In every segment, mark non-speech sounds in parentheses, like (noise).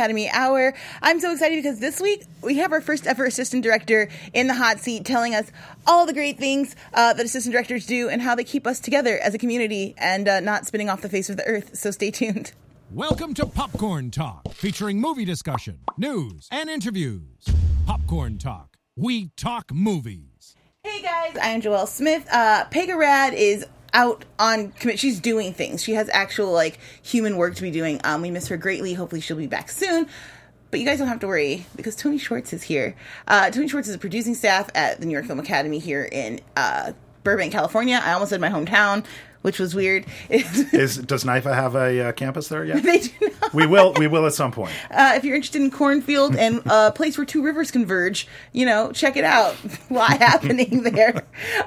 Academy Hour. I'm so excited because this week we have our first ever assistant director in the hot seat telling us all the great things uh, that assistant directors do and how they keep us together as a community and uh, not spinning off the face of the earth. So stay tuned. Welcome to Popcorn Talk, featuring movie discussion, news, and interviews. Popcorn Talk. We talk movies. Hey guys, I am Joelle Smith. Uh, Pega Rad is out on commit. She's doing things. She has actual like human work to be doing. Um, we miss her greatly. Hopefully, she'll be back soon. But you guys don't have to worry because Tony Schwartz is here. Uh, Tony Schwartz is a producing staff at the New York Film Academy here in uh, Burbank, California. I almost said my hometown, which was weird. (laughs) Is does NYFA have a uh, campus there yet? (laughs) they do not. We will. We will at some point. (laughs) Uh, if you're interested in cornfield and a place where two rivers converge, you know, check it out. A lot happening there.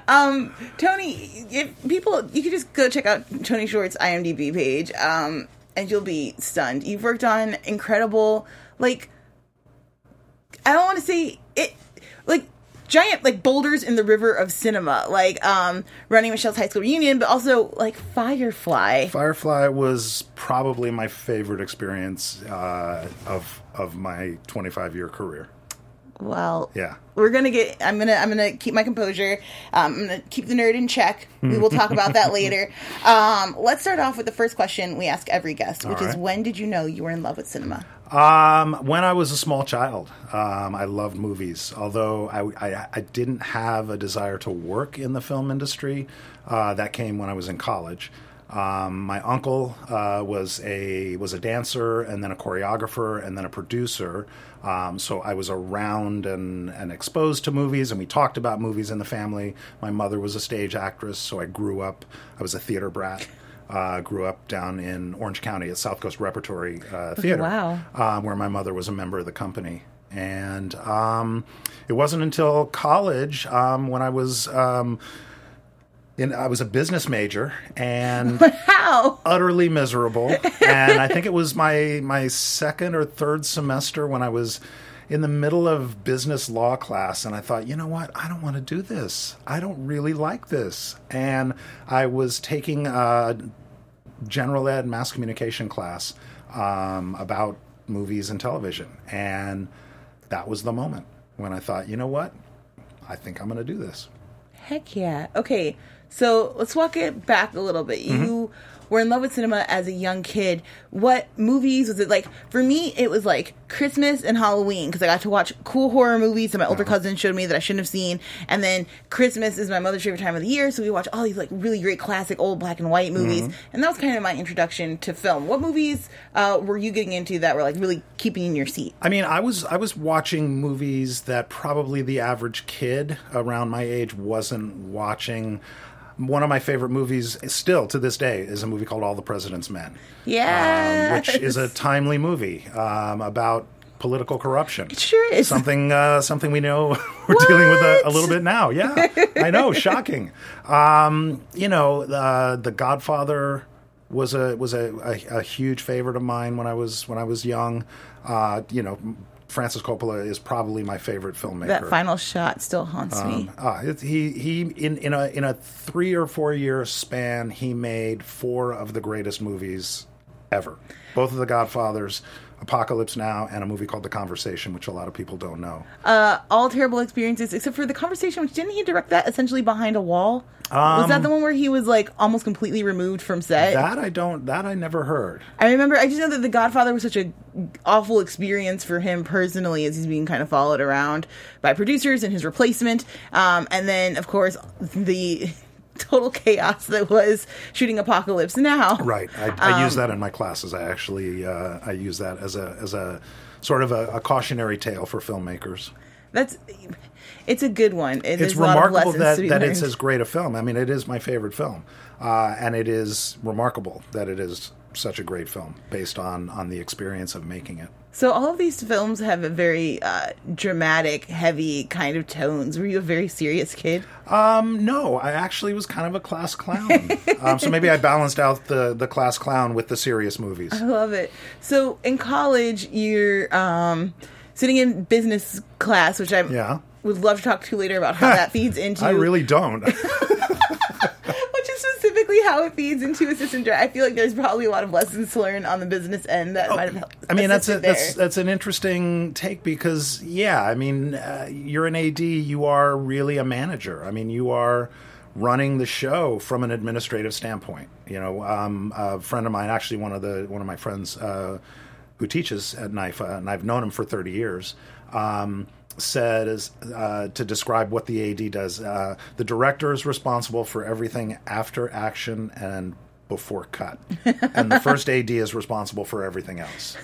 Um, Tony, if people, you can just go check out Tony Schwartz's IMDb page, um, and you'll be stunned. You've worked on incredible, like, I don't want to say it, like giant like boulders in the river of cinema, like um, Romy and Michelle's high school reunion, but also like Firefly. Firefly was probably my favorite experience uh, of of my 25 year career. Well, Yeah. we're gonna get. I'm gonna. I'm gonna keep my composure. Um, I'm gonna keep the nerd in check. We will talk about that later. (laughs) Um, let's start off with the first question we ask every guest, which All is, when did you know you were in love with cinema? Um, when I was a small child, um, I loved movies. Although I, I, I didn't have a desire to work in the film industry, uh, that came when I was in college. Um, my uncle uh, was a was a dancer and then a choreographer and then a producer. Um, so I was around and, and exposed to movies, and we talked about movies in the family. My mother was a stage actress, so I grew up. I was a theater brat. Uh, grew up down in Orange County at South Coast Repertory uh, Theater, wow. um, where my mother was a member of the company. And um, it wasn't until college um, when I was um, in, I was a business major and (laughs) How? utterly miserable. And I think it was my my second or third semester when I was in the middle of business law class and I thought, you know what? I don't want to do this. I don't really like this. And I was taking a general ed mass communication class um, about movies and television. And that was the moment when I thought, you know what? I think I'm going to do this. Heck yeah. Okay, so let's walk it back a little bit. Mm-hmm. You were in love with cinema as a young kid. What movies was it like? For me, it was like Christmas and Halloween because I got to watch cool horror movies that my older cousin showed me that I shouldn't have seen. And then Christmas is my mother's favorite time of the year, so we watch all these like really great classic old black and white movies. Mm-hmm. And that was kind of my introduction to film. What movies uh, were you getting into that were like really keeping you in your seat? I mean, I was I was watching movies that probably the average kid around my age wasn't watching. One of my favorite movies, still to this day, is a movie called All the President's Men, Yeah, um, which is a timely movie um, about political corruption. It sure is. Something uh, something we know (laughs) we're dealing with a, a little bit now. Yeah, I know, (laughs) shocking. Um, you know, uh, The Godfather was a was a, a, a huge favorite of mine when I was when I was young. Uh, you know, Francis Coppola is probably my favorite filmmaker. that final shot still haunts me. Ah, it, he he in in a in a three or four year span, he made four of the greatest movies ever. Both of the Godfathers, Apocalypse Now, and a movie called The Conversation, which a lot of people don't know. uh, all terrible experiences except for the conversation which didn't he direct that essentially behind a wall was that the one where he was like almost completely removed from set that I don't. That I never heard. i remember i just know that the godfather was such a awful experience for him personally as he's being kind of followed around by producers and his replacement um, and then of course the total chaos that was shooting apocalypse now Right. I, Um, I use that in my classes. I actually uh, I use that as a as a sort of a, a cautionary tale for filmmakers. that's it's a good one It- it's there's a lot of remarkable that, that it's as great a film. I mean, it is my favorite film, uh, and it is remarkable that it is such a great film based on on the experience of making it. So all of these films have a very uh, dramatic, heavy kind of tones. Were you a very serious kid? Um, no, I actually was kind of a class clown. (laughs) um, so maybe I balanced out the the class clown with the serious movies. I love it. So in college, you're um, sitting in business class, which I Yeah. would love to talk to you later about how that (laughs) feeds into I really don't. (laughs) which is specifically exactly how it feeds into assistant director. I feel like there's probably a lot of lessons to learn on the business end that might have helped. Oh, I mean, that's a, that's that's an interesting take because yeah, I mean, uh, you're an AD, you are really a manager. I mean, you are running the show from an administrative standpoint. You know, um, a friend of mine, actually one of the one of my friends uh, who teaches at NYFA, and I've known him for 30 years. Um, said is uh, to describe what the AD does. Uh, the director is responsible for everything after action and before cut, (laughs) and the first AD is responsible for everything else.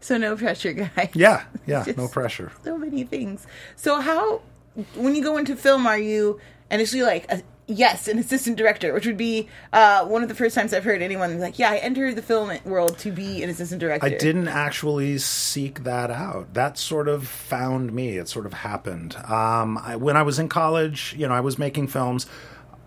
so no pressure, guy. Yeah, yeah, (laughs) Just- no pressure. so many things. So how, when you go into film, are you initially like, a, yes, an assistant director, which would be uh, one of the first times I've heard anyone like, yeah, I entered the film world to be an assistant director. I didn't actually seek that out. That sort of found me. It sort of happened. Um, I, when I was in college, you know, I was making films.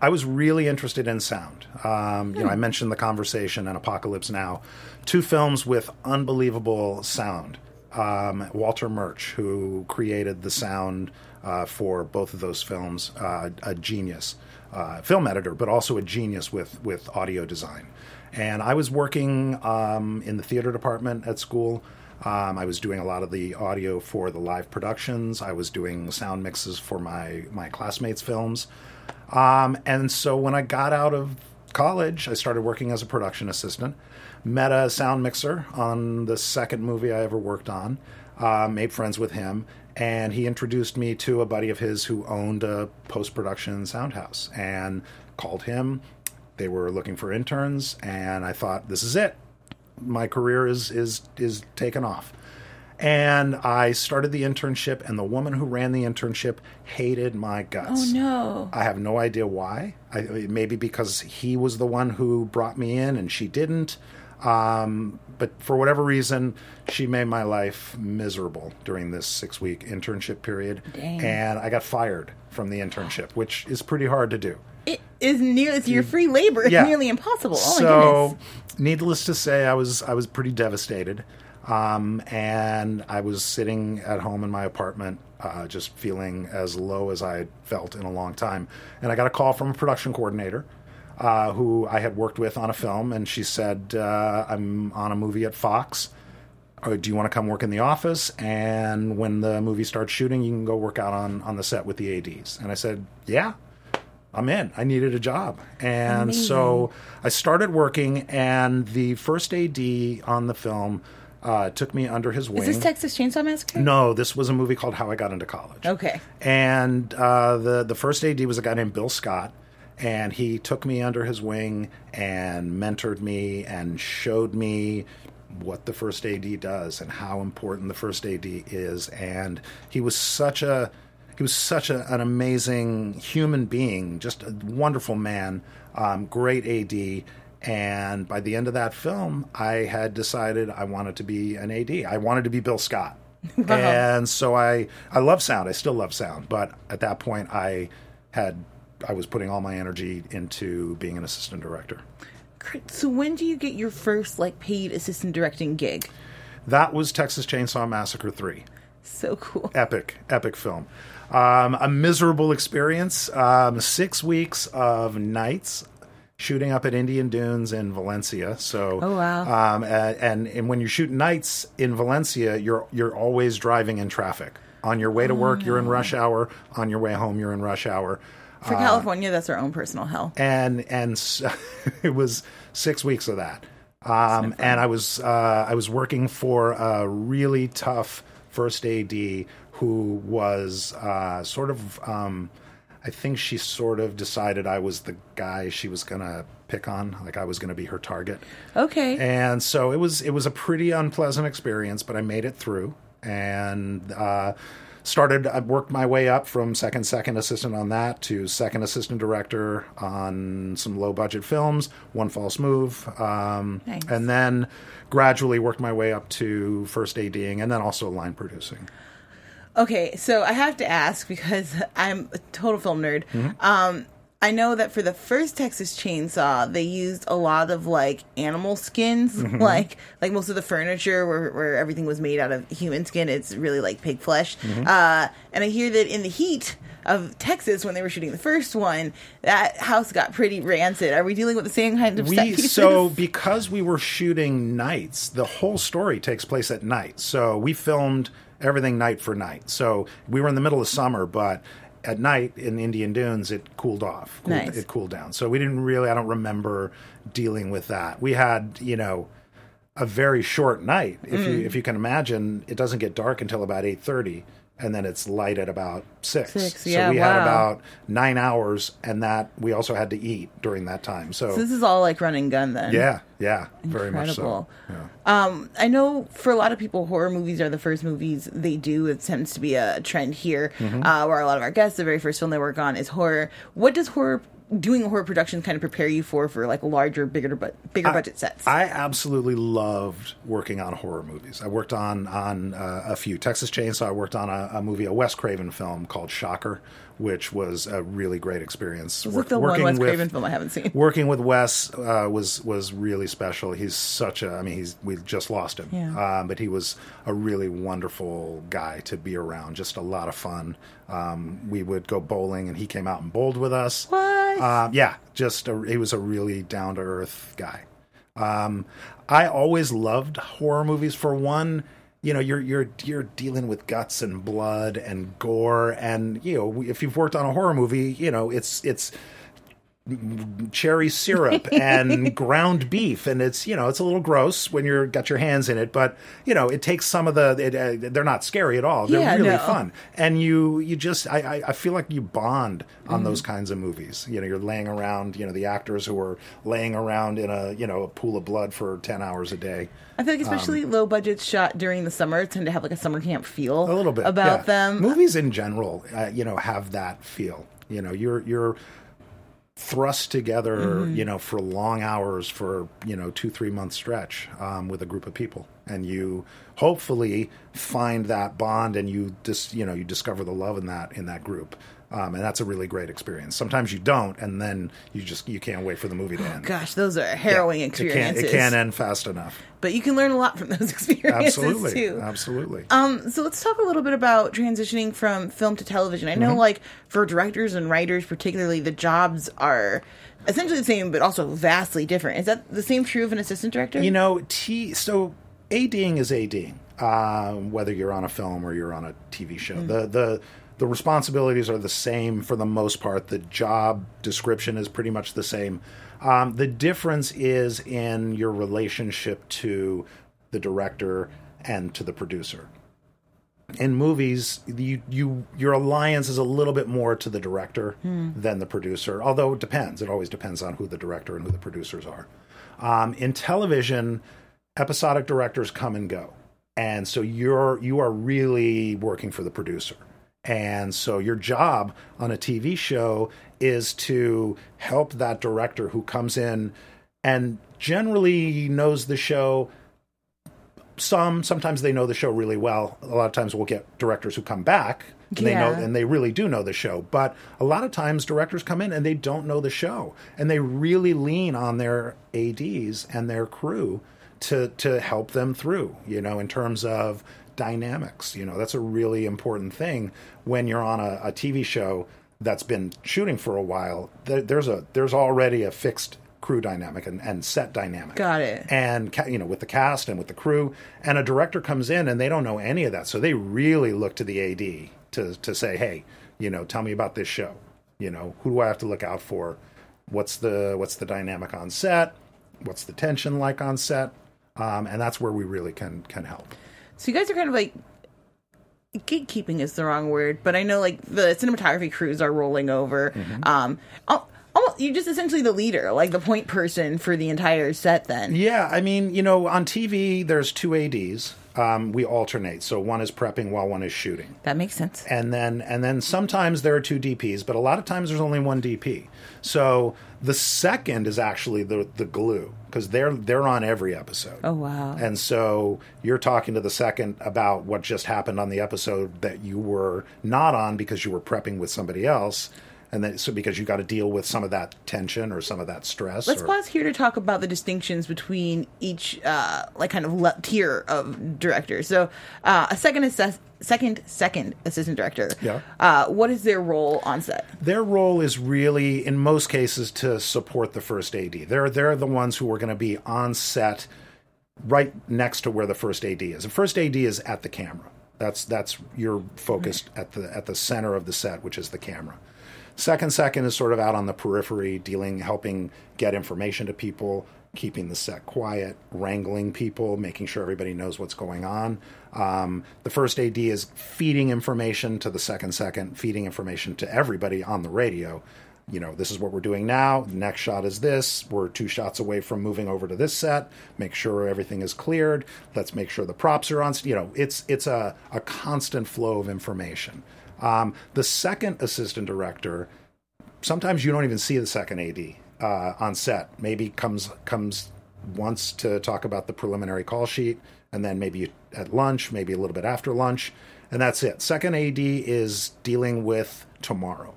I was really interested in sound. Um, you know, I mentioned The Conversation and Apocalypse Now, two films with unbelievable sound. Um, Walter Murch, who created the sound uh, for both of those films, uh, a genius, uh, film editor, but also a genius with with audio design. And I was working um, in the theater department at school. Um, I was doing a lot of the audio for the live productions. I was doing sound mixes for my my classmates' films. Um, and so when I got out of college, I started working as a production assistant. Met a sound mixer on the second movie I ever worked on. Uh, made friends with him, and he introduced me to a buddy of his who owned a post production sound house, and called him. They were looking for interns, and I thought, this is it. My career is is is taken off. And I started the internship, and the woman who ran the internship hated my guts. Oh no. I have no idea why. I, maybe because he was the one who brought me in and she didn't. Um, but for whatever reason, she made my life miserable during this six week internship period. Dang. And I got fired from the internship, which is pretty hard to do. It is near it's your free labor. It's Yeah. nearly impossible. Oh so, needless to say, I was I was pretty devastated, um, and I was sitting at home in my apartment, uh, just feeling as low as I had felt in a long time. And I got a call from a production coordinator. Uh, who I had worked with on a film, and she said, uh, "I'm on a movie at Fox. Uh, do you want to come work in the office? And when the movie starts shooting, you can go work out on on the set with the ads." And I said, "Yeah, I'm in. I needed a job. And so I started working, and the first AD on the film uh, took me under his wing. Is this Texas Chainsaw Massacre? no, this was a movie called How I Got Into College. Okay. And uh, the, the first AD was a guy named Bill Scott. And he took me under his wing and mentored me and showed me what the first AD does and how important the first AD is. And he was such a he was such a, an amazing human being, just a wonderful man, um, great AD. And by the end of that film, I had decided I wanted to be an AD. I wanted to be Bill Scott. (laughs) And so I, I love sound. I still love sound. But at that point, I had I was putting all my energy into being an assistant director. Great. So when do you get your first like paid assistant directing gig? That was Texas Chainsaw Massacre 3. So cool. (laughs) epic, epic film. Um, a miserable experience. Um, six weeks of nights shooting up at Indian Dunes in Valencia. So, Oh, wow. Um, and, and and when you shoot nights in Valencia, you're you're always driving in traffic. On your way to work, you're in rush hour. On your way home, you're in rush hour. For California, that's our own personal hell. and and s (laughs) it was six weeks of that. Um, and I was uh, I was working for a really tough first AD who was uh, sort of um, I think she sort of decided I was the guy she was gonna pick on, like I was gonna be her target. Okay. And so it was it was a pretty unpleasant experience, but I made it through and uh, started. I worked my way up from second second assistant on that to second assistant director on some low budget films, One False Move, um, Nice. and then gradually worked my way up to first ADing and then also line producing. Okay, so I have to ask because (laughs) I'm a total film nerd. Mm-hmm. Um, I know that for the first Texas Chainsaw, they used a lot of like animal skins, Mm-hmm. (laughs) like like most of the furniture where, where everything was made out of human skin. It's really like pig flesh. Mm-hmm. Uh, and I hear that in the heat of Texas, when they were shooting the first one, that house got pretty rancid. Are we dealing with the same kind of we (laughs) so because we were shooting nights the whole story takes place at night so we filmed everything night for night so we were in the middle of summer but at night in indian dunes it cooled off cooled, Nice. it cooled down so we didn't really i don't remember dealing with that we had you know a very short night if Mm. you if you can imagine it doesn't get dark until about 8.30 and then it's light at about six. Six, so yeah, we had about nine hours, and that we also had to eat during that time. So, So this is all like run and gun then. yeah, yeah, very much so. Yeah. Um, I know for a lot of people, horror movies are the first movies they do. It tends to be a trend here, Mm-hmm. uh, where a lot of our guests, the very first film they work on is horror. What does horror doing horror production kind of prepare you for for like larger, bigger, but bigger budget sets? I absolutely loved working on horror movies. I worked on on uh, a few Texas Chainsaw. I worked on a, a movie, a Wes Craven film called Shocker, which was a really great experience. Is Work- the one working Wes with- Craven film I haven't seen? Working with Wes uh, was was really special. He's such a. I mean, he's we just lost him, Yeah. um, but he was a really wonderful guy to be around. Just a lot of fun. Um, we would go bowling, and he came out and bowled with us. What? Um, yeah, just a, he was a really down to earth guy. Um, I always loved horror movies. For one, you know, you're you're you're dealing with guts and blood and gore, and you know, if you've worked on a horror movie, you know, it's it's cherry syrup (laughs) and ground beef and it's you know it's a little gross when you're got your hands in it but you know it takes some of the it, uh, they're not scary at all they're Yeah, really no. fun and you you just I, I I feel like you bond on Mm-hmm. those kinds of movies you know you're laying around you know the actors who are laying around in a you know a pool of blood for 10 hours a day I feel like especially low budgets shot during the summer tend to have like a summer camp feel a little bit about yeah. them. Movies in general, uh, you know, have that feel. You know, you're you're thrust together, Mm-hmm. you know, for long hours for you know two three month stretch um, with a group of people, and you hopefully find that bond, and you just you know you discover the love in that in that group. Um, and that's a really great experience. Sometimes you don't, and then you just you can't wait for the movie to end. Gosh, those are harrowing Yeah, experiences. It can't, it can't end fast enough. but you can learn a lot from those (laughs) experiences Absolutely, too. absolutely. Um, so let's talk a little bit about transitioning from film to television. I know, Mm-hmm. like for directors and writers, particularly, the jobs are essentially the same, but also vastly different. Is that the same true of an assistant director? You know, T. So ADing is ADing, um, whether you're on a film or you're on a TV show. The the the responsibilities are the same for the most part. The job description is pretty much the same. Um, the difference is in your relationship to the director and to the producer. In movies, you you your alliance is a little bit more to the director than the producer. Although it depends. It always depends on who the director and who the producers are. Um, in television, episodic directors come and go, and so you're you are really working for the producer. And so your job on a TV show is to help that director who comes in and generally knows the show. Some sometimes they know the show really well. A lot of times we'll get directors who come back and they know and they really do know the show. But a lot of times directors come in and they don't know the show and they really lean on their ADs and their crew to to help them through, you know, in terms of dynamics. You know, that's a really important thing when you're on a, a TV show that's been shooting for a while. There, there's a there's already a fixed crew dynamic and, and set dynamic. Got it. And ca- you know, with the cast and with the crew, and a director comes in and they don't know any of that, so they really look to the AD to to say, hey, you know, tell me about this show. You know, who do I have to look out for? What's the what's the dynamic on set? What's the tension like on set? Um, and that's where we really can can help. So you guys are kind of like gatekeeping is the wrong word, but I know like the cinematography crews are rolling over. Mm-hmm. Um, al- al- you're just essentially the leader, like the point person for the entire set. Then Yeah, I mean, you know, on TV there's two ADs. Um, we alternate, so one is prepping while one is shooting. that makes sense. and then and then sometimes there are two DPs, but a lot of times there's only one DP. So the second is actually the the glue because they're they're on every episode. Oh wow! And so you're talking to the second about what just happened on the episode that you were not on because you were prepping with somebody else. And then so because you got to deal with some of that tension or some of that stress. Let's or, pause here to talk about the distinctions between each, uh, like, kind of le- tier of directors. So, uh, a second assess- second second assistant director. Yeah. Uh, what is their role on set? Their role is really, in most cases, to support the first AD. They're they're the ones who are going to be on set, right next to where the first AD is. The first AD is at the camera. That's that's you're focused at the at the center of the set, which is the camera. Second second is sort of out on the periphery, dealing, helping get information to people, keeping the set quiet, wrangling people, making sure everybody knows what's going on. Um, the first AD is feeding information to the second second, feeding information to everybody on the radio. You know, this is what we're doing now. The next shot is this. We're two shots away from moving over to this set. Make sure everything is cleared. Let's make sure the props are on. You know, it's it's a, a constant flow of information. Um, the second assistant director, sometimes you don't even see the second AD uh, on set. Maybe comes comes once to talk about the preliminary call sheet, and then maybe at lunch, maybe a little bit after lunch, and that's it. Second AD is dealing with tomorrow,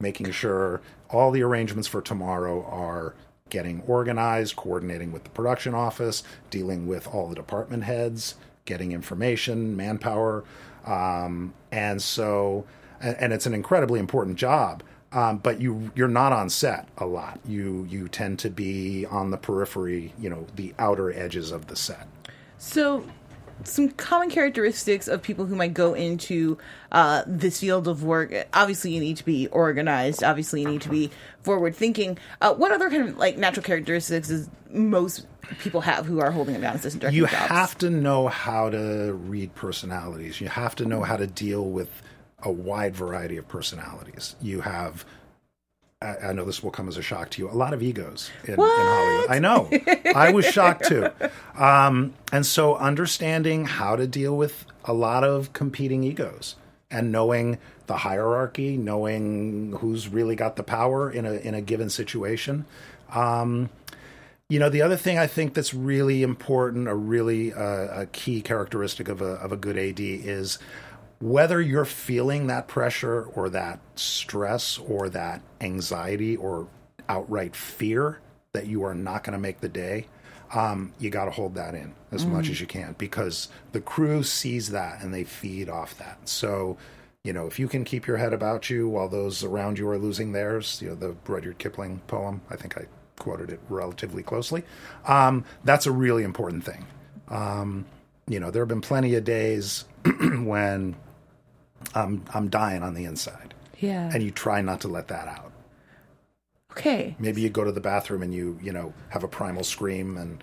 making sure all the arrangements for tomorrow are getting organized, coordinating with the production office, dealing with all the department heads, getting information, manpower, um, and so and, it's an incredibly important job. Um, but you you're not on set a lot. You you tend to be on the periphery, you know, the outer edges of the set. So, some common characteristics of people who might go into uh, this field of work. Obviously, you need to be organized. Obviously, you need to be forward thinking. Uh, what other kind of like natural characteristics is most people have who are holding a down assistant director You jobs? have to know how to read personalities. You have to know how to deal with a wide variety of personalities. You have I I know this will come as a shock to you. A lot of egos in, in Hollywood. I know. I was shocked too. Um, and so, understanding how to deal with a lot of competing egos and knowing the hierarchy, knowing who's really got the power in a in a given situation. Um, you know, the other thing I think that's really important, a really uh, a key characteristic of a of a good AD is whether you're feeling that pressure or that stress or that anxiety or outright fear that you are not going to make the day, um, you got to hold that in as much as you can because the crew sees that and they feed off that. So, you know, if you can keep your head about you while those around you are losing theirs, you know, the Rudyard Kipling poem, I think I quoted it relatively closely. Um, that's a really important thing. Um, you know, there have been plenty of days (clears throat) when I'm I'm dying on the inside, Yeah. and you try not to let that out. okay. Maybe you go to the bathroom and you you know have a primal scream and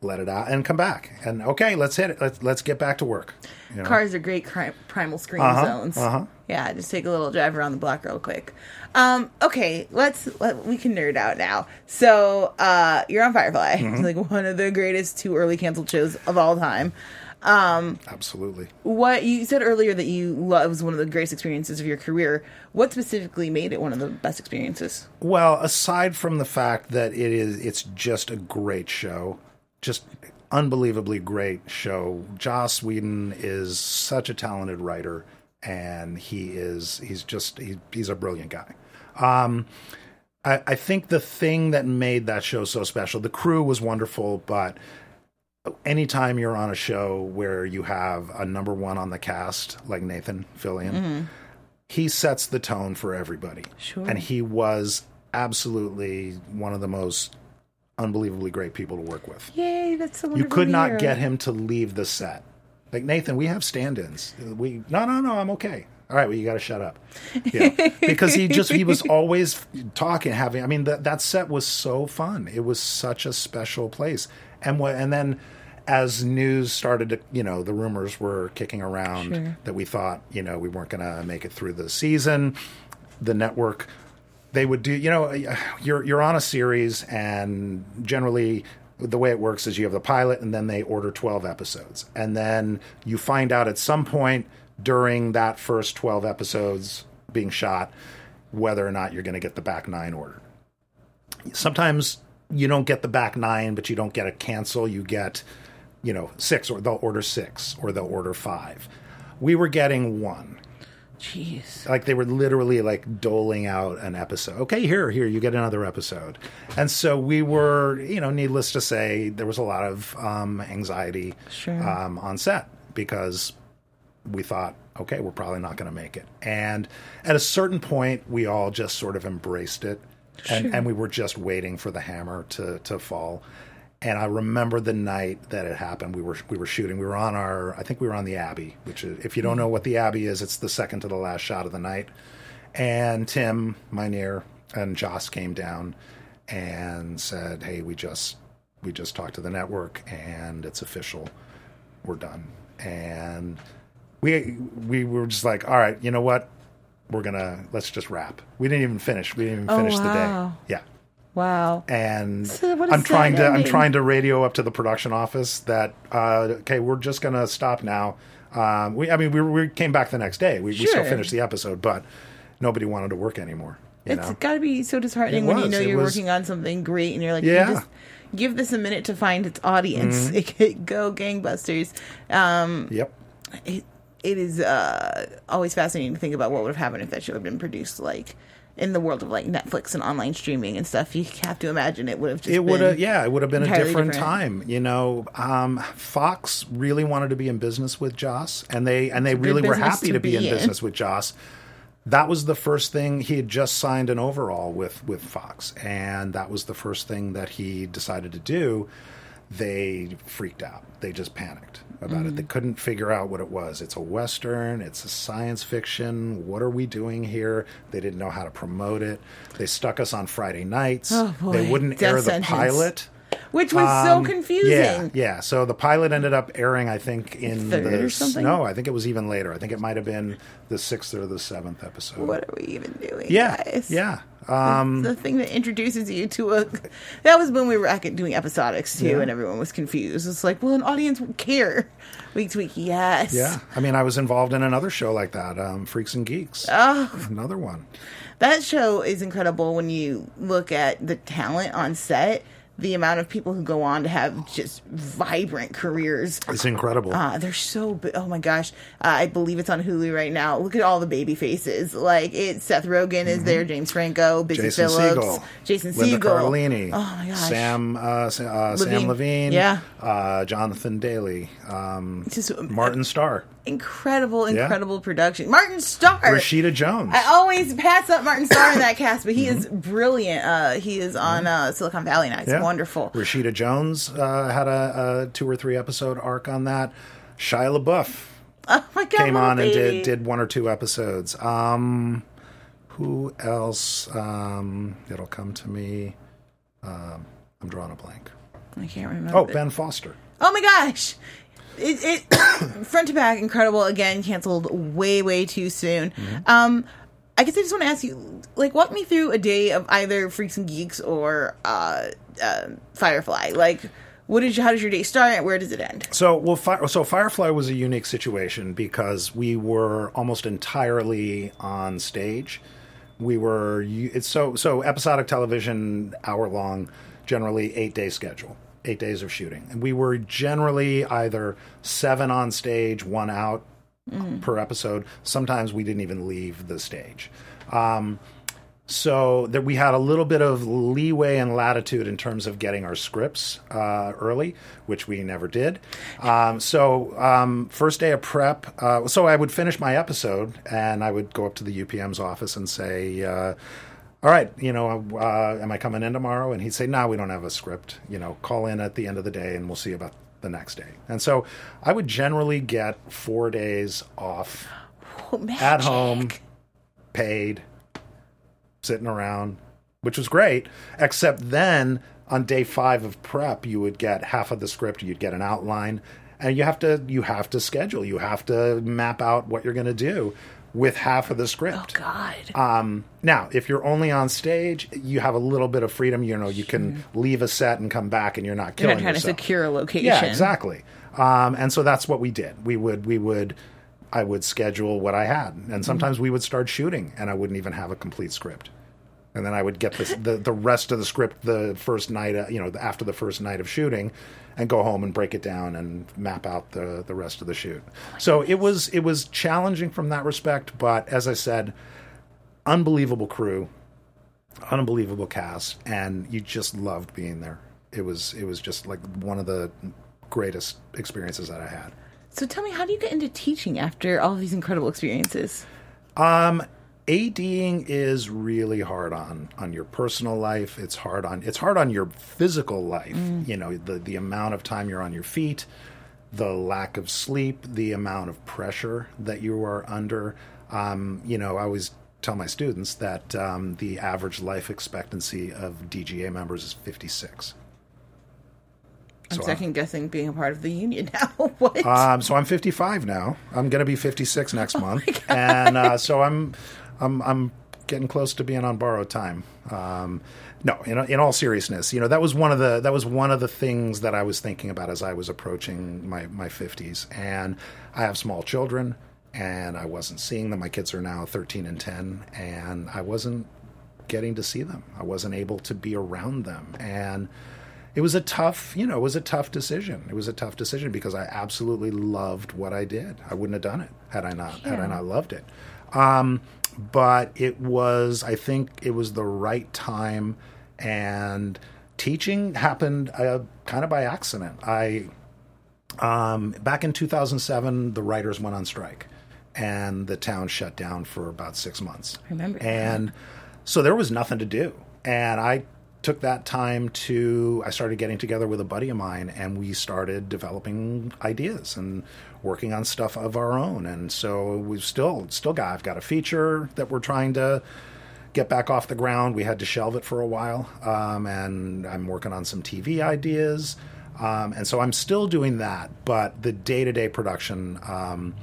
let it out and come back and okay, let's hit it. Let's let's get back to work. You know? Cars are great cri- primal scream Uh-huh, zones. uh-huh. Yeah, just take a little drive around the block real quick. Um, okay, let's let, we can nerd out now. So uh, you're on Firefly, Mm-hmm. It's (laughs) like one of the greatest too early canceled shows of all time. Absolutely. What you said earlier that you lo- it was one of the greatest experiences of your career. What specifically made it one of the best experiences? Well, aside from the fact that it is, it's just a great show, just unbelievably great show. Joss Whedon is such a talented writer, and he is he's just he, he's a brilliant guy. Um, I, I think the thing that made that show so special, the crew was wonderful, but anytime you're on a show where you have a number one on the cast like Nathan Fillion, mm-hmm. he sets the tone for everybody. Sure. And he was absolutely one of the most unbelievably great people to work with. Yay, that's so You could not get him to leave the set. Like Nathan, we have stand-ins. We no, no, no. I'm okay. All right, well, you got to shut up. Yeah, because he just he was (laughs) always talking, having. I mean, that that set was so fun. It was such a special place, and what and then as news started to, you know, the rumors were kicking around Sure. that we thought, you know, we weren't going to make it through the season. The network they would do you know you're you're on a series and generally the way it works is you have the pilot and then they order 12 episodes and then you find out at some point during that first 12 episodes being shot whether or not you're going to get the back 9 ordered sometimes you don't get the back 9 but you don't get a cancel you get you know 6 or they'll order 6 or they'll order 5 we were getting 1 Jeez. like they were literally like doling out an episode. Okay, here, here, you get another episode. And so we were, you know, needless to say, there was a lot of um, anxiety Sure. um, on set because we thought, okay, we're probably not going to make it. And at a certain point, we all just sort of embraced it, and, and we were just waiting for the hammer to to fall. And I remember the night that it happened. We were we were shooting. We were on our. I think we were on the Abby, which is, if you don't mm-hmm. know what the Abby is, it's the second to the last shot of the night. And Tim Minear and Joss came down and said, "Hey, we just we just talked to the network, and it's official. We're done." And we we were just like, "All right, you know what? We're gonna let's just wrap." We didn't even finish. We didn't even Oh, finish the day. Yeah Wow. and So I'm trying to I'm trying to radio up to the production office that uh, okay we're just gonna stop now. Um, we I mean we, we came back the next day. We, we still finished the episode, but nobody wanted to work anymore. You It's know? got to be so disheartening when you know It you're was- working on something great and you're like, Yeah. you just give this a minute to find its audience. Mm-hmm. (laughs) It could go gangbusters. Um, Yep. it, it is uh, always fascinating to think about what would have happened if that show had been produced like in the world of like Netflix and online streaming and stuff. You have to imagine it would have just It would have, yeah, it would have been a different, different. time. You know, um, Fox really wanted to be in business with Joss, and they and they really were happy to to be, be in in. business with Joss. That was the first thing he had just signed an overall with with Fox, and that was the first thing that he decided to do. They freaked out. They just panicked about it. They Mm-hmm. couldn't figure out what it was. It's a western. It's a science fiction. What are we doing here? They didn't know how to promote it. They stuck us on Friday nights. Oh. They wouldn't Death air the pilot. Which was so Um, confusing. Yeah, yeah. So the pilot ended up airing, I think, in Third the or something? no, I think it was even later. I think it might have been the sixth or the seventh episode. What are we even doing, yeah, guys? yeah. Um, the thing that introduces you to a that was when we were at doing episodics too Yeah. and everyone was confused it's like well an audience care week to week yes yeah. I mean, I was involved in another show like that, um, Freaks and Geeks. oh Another one. that show is incredible when you look at the talent on set the amount of people who go on to have just vibrant careers It's incredible. uh, they're so oh my gosh uh, i believe it's on hulu right now look at all the baby faces like it's seth rogen is there james franco busy Mm-hmm. Jason phillips Segel, jason Linda. Cardellini, oh my gosh Sam, uh, uh, Sam Levine. Levine, Yeah. uh, Jonathan Daley, um, just Martin Starr, incredible, Yeah. incredible production. Martin Starr. Rashida Jones. I always pass up Martin Starr in that cast, but he is Mm-hmm. brilliant. Uh, he is on uh, Silicon Valley now. He's Yeah. wonderful. Rashida Jones uh, had a, a two or three episode arc on that. Shia LaBeouf (laughs) Oh my god, came on and did did one or two episodes. Um, who else? Um, it'll come to me. Um, I'm drawing a blank. I can't remember. Oh, Ben Foster. Oh my gosh. It, it (coughs) front to back incredible. Again canceled way way too soon. Mm-hmm. um i guess i just want to ask you like walk me through a day of either freaks and geeks or uh, uh firefly. Like what did you, how does your day start? And where does it end? So, well, Fi- so Firefly was a unique situation because we were almost entirely on stage. We were it's so so episodic television, hour long, generally eight day schedule, eight days of shooting, and we were generally either seven on stage, one out per episode. Sometimes we didn't even leave the stage. Um, so that we had a little bit of leeway and latitude in terms of getting our scripts uh, early, which we never did. Um, so um, first day of prep, uh, so I would finish my episode and I would go up to the UPM's office and say. Uh, all right, you know, uh, am I coming in tomorrow? And he'd say, no, we don't have a script. You know, call in at the end of the day and we'll see about the next day. And so I would generally get four days off Oh, at home, paid, sitting around, which was great. Except then on day five of prep, you would get half of the script, you'd get an outline, and you have to you have to schedule, you have to map out what you're going to do with half of the script. oh god Um, now, if you're only on stage, you have a little bit of freedom. You know, you can leave a set and come back, and you're not you're killing not trying yourself. to secure a location Yeah, exactly. Um, and so that's what we did. We would we would I would schedule what I had, and sometimes we would start shooting, and I wouldn't even have a complete script. and then I would get this, the the rest of the script the first night, uh, you know, after the first night of shooting, and go home and break it down and map out the the rest of the shoot. So it was it was challenging from that respect, but as I said, unbelievable crew, unbelievable cast, and you just loved being there. It was it was just like one of the greatest experiences that I had. So tell me, how do you get into teaching after all these incredible experiences? Um, ADing is really hard on on your personal life. It's hard on it's hard on your physical life. You know, the the amount of time you're on your feet, the lack of sleep, the amount of pressure that you are under. Um, you know, I always tell my students that um, the average life expectancy of DGA members is 56. I'm So, second guessing being a part of the union (laughs) now. (laughs) what? Um, so I'm 55 now. I'm going to be 56 next (laughs) month, and uh, so I'm, I'm, I'm getting close to being on borrowed time. Um, no, in, in all seriousness, you know that was one of the that was one of the things that I was thinking about as I was approaching my my 50s, and I have small children, and I wasn't seeing them. My kids are now 13 and 10, and I wasn't getting to see them. I wasn't able to be around them, and it was a tough, you know, it was a tough decision. It was a tough decision because I absolutely loved what I did. I wouldn't have done it had I not had I not loved it. Um, but it was, I think, it was the right time, and teaching happened uh, kind of by accident. I um, back in 2007, the writers went on strike, and the town shut down for about six months. I remember. And so there was nothing to do, and I took that time to. I started getting together with a buddy of mine, and we started developing ideas and working on stuff of our own. And so we've still still got. I've got a feature that we're trying to get back off the ground. We had to shelve it for a while, um, and I'm working on some TV ideas. Um, and so I'm still doing that, but the day to day production, um,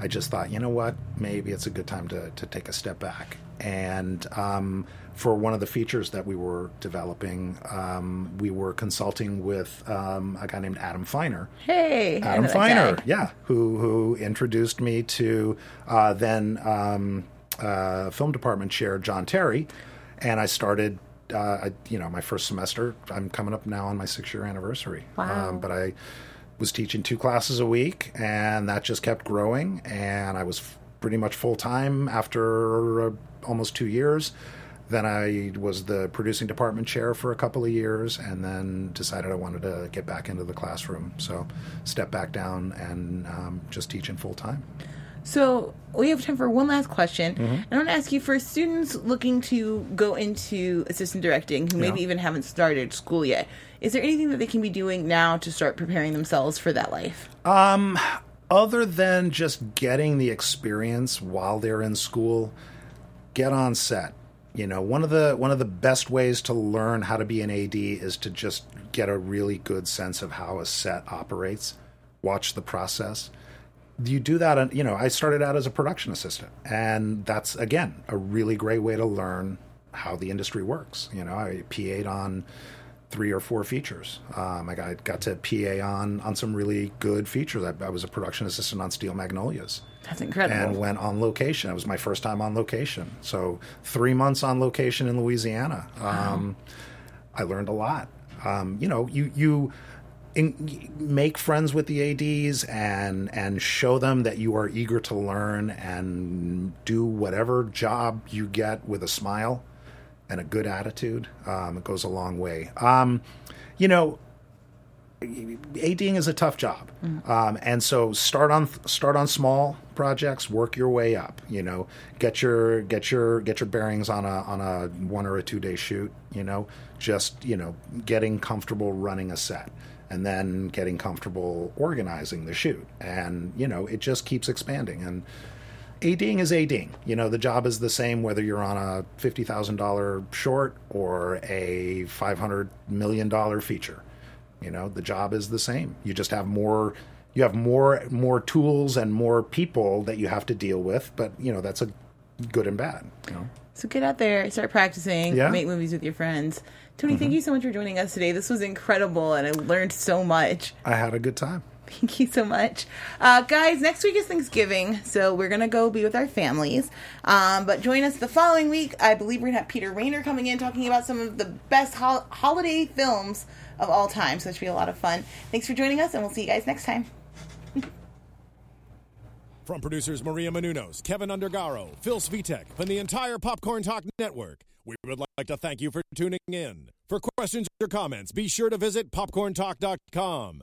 I just thought, you know what, maybe it's a good time to, to take a step back. And um, for one of the features that we were developing, um, we were consulting with um, a guy named Adam Feiner. hey, Adam Feiner, guy. yeah, who who introduced me to uh, then um, uh, film department chair John Terry, and I started. Uh, I, you know, my first semester. I'm coming up now on my six year anniversary. Wow. Um, but I was teaching two classes a week, and that just kept growing. And I was f- pretty much full time after uh, almost two years. Then I was the producing department chair for a couple of years, and then decided I wanted to get back into the classroom. So, step back down and um, just teaching full time. So we have time for one last question. Mm-hmm. And I want to ask you for students looking to go into assistant directing who maybe Yeah. even haven't started school yet. Is there anything that they can be doing now to start preparing themselves for that life? Other than just getting the experience while they're in school, get on set. You know, one of the one of the best ways to learn how to be an AD is to just get a really good sense of how a set operates. Watch the process. You do that, and you know, I started out as a production assistant, and that's again a really great way to learn how the industry works. You know, I PA'd on three or four features. Um, I got, got to PA on on some really good features. I, I was a production assistant on Steel Magnolias That's incredible. and went on location. It was my first time on location. So three months on location in Louisiana. Um, I learned a lot. Um, you know, you you in, make friends with the ads and and show them that you are eager to learn and do whatever job you get with a smile and a good attitude. Um, it goes a long way. Um, you know, ADing is a tough job, um, and so start on start on small projects, work your way up. You know, get your get your get your bearings on a on a one or a two day shoot. You know, just you know, getting comfortable running a set, and then getting comfortable organizing the shoot, and you know, it just keeps expanding. And ADing is ADing. You know, the job is the same whether you're on a fifty thousand dollar short or a five hundred million dollar feature. You know, the job is the same. You just have more you have more more tools and more people that you have to deal with, but you know, that's a good and bad, you know. So get out there, start practicing, Yeah. Mm-hmm. make movies with your friends. Tony, thank you so much for joining us today. This was incredible and I learned so much. I had a good time. Thank you so much. Uh, guys, next week is Thanksgiving, so we're going to go be with our families. Um, but join us the following week. I believe we're going to have Peter Rayner coming in talking about some of the best hol- holiday films of all time, so it should be a lot of fun. Thanks for joining us, and we'll see you guys next time. (laughs) From producers Maria Menounos, Kevin Undergaro, Phil Svitek, and the entire Popcorn Talk Network, we would like to thank you for tuning in. For questions or comments, be sure to visit popcorntalk.com.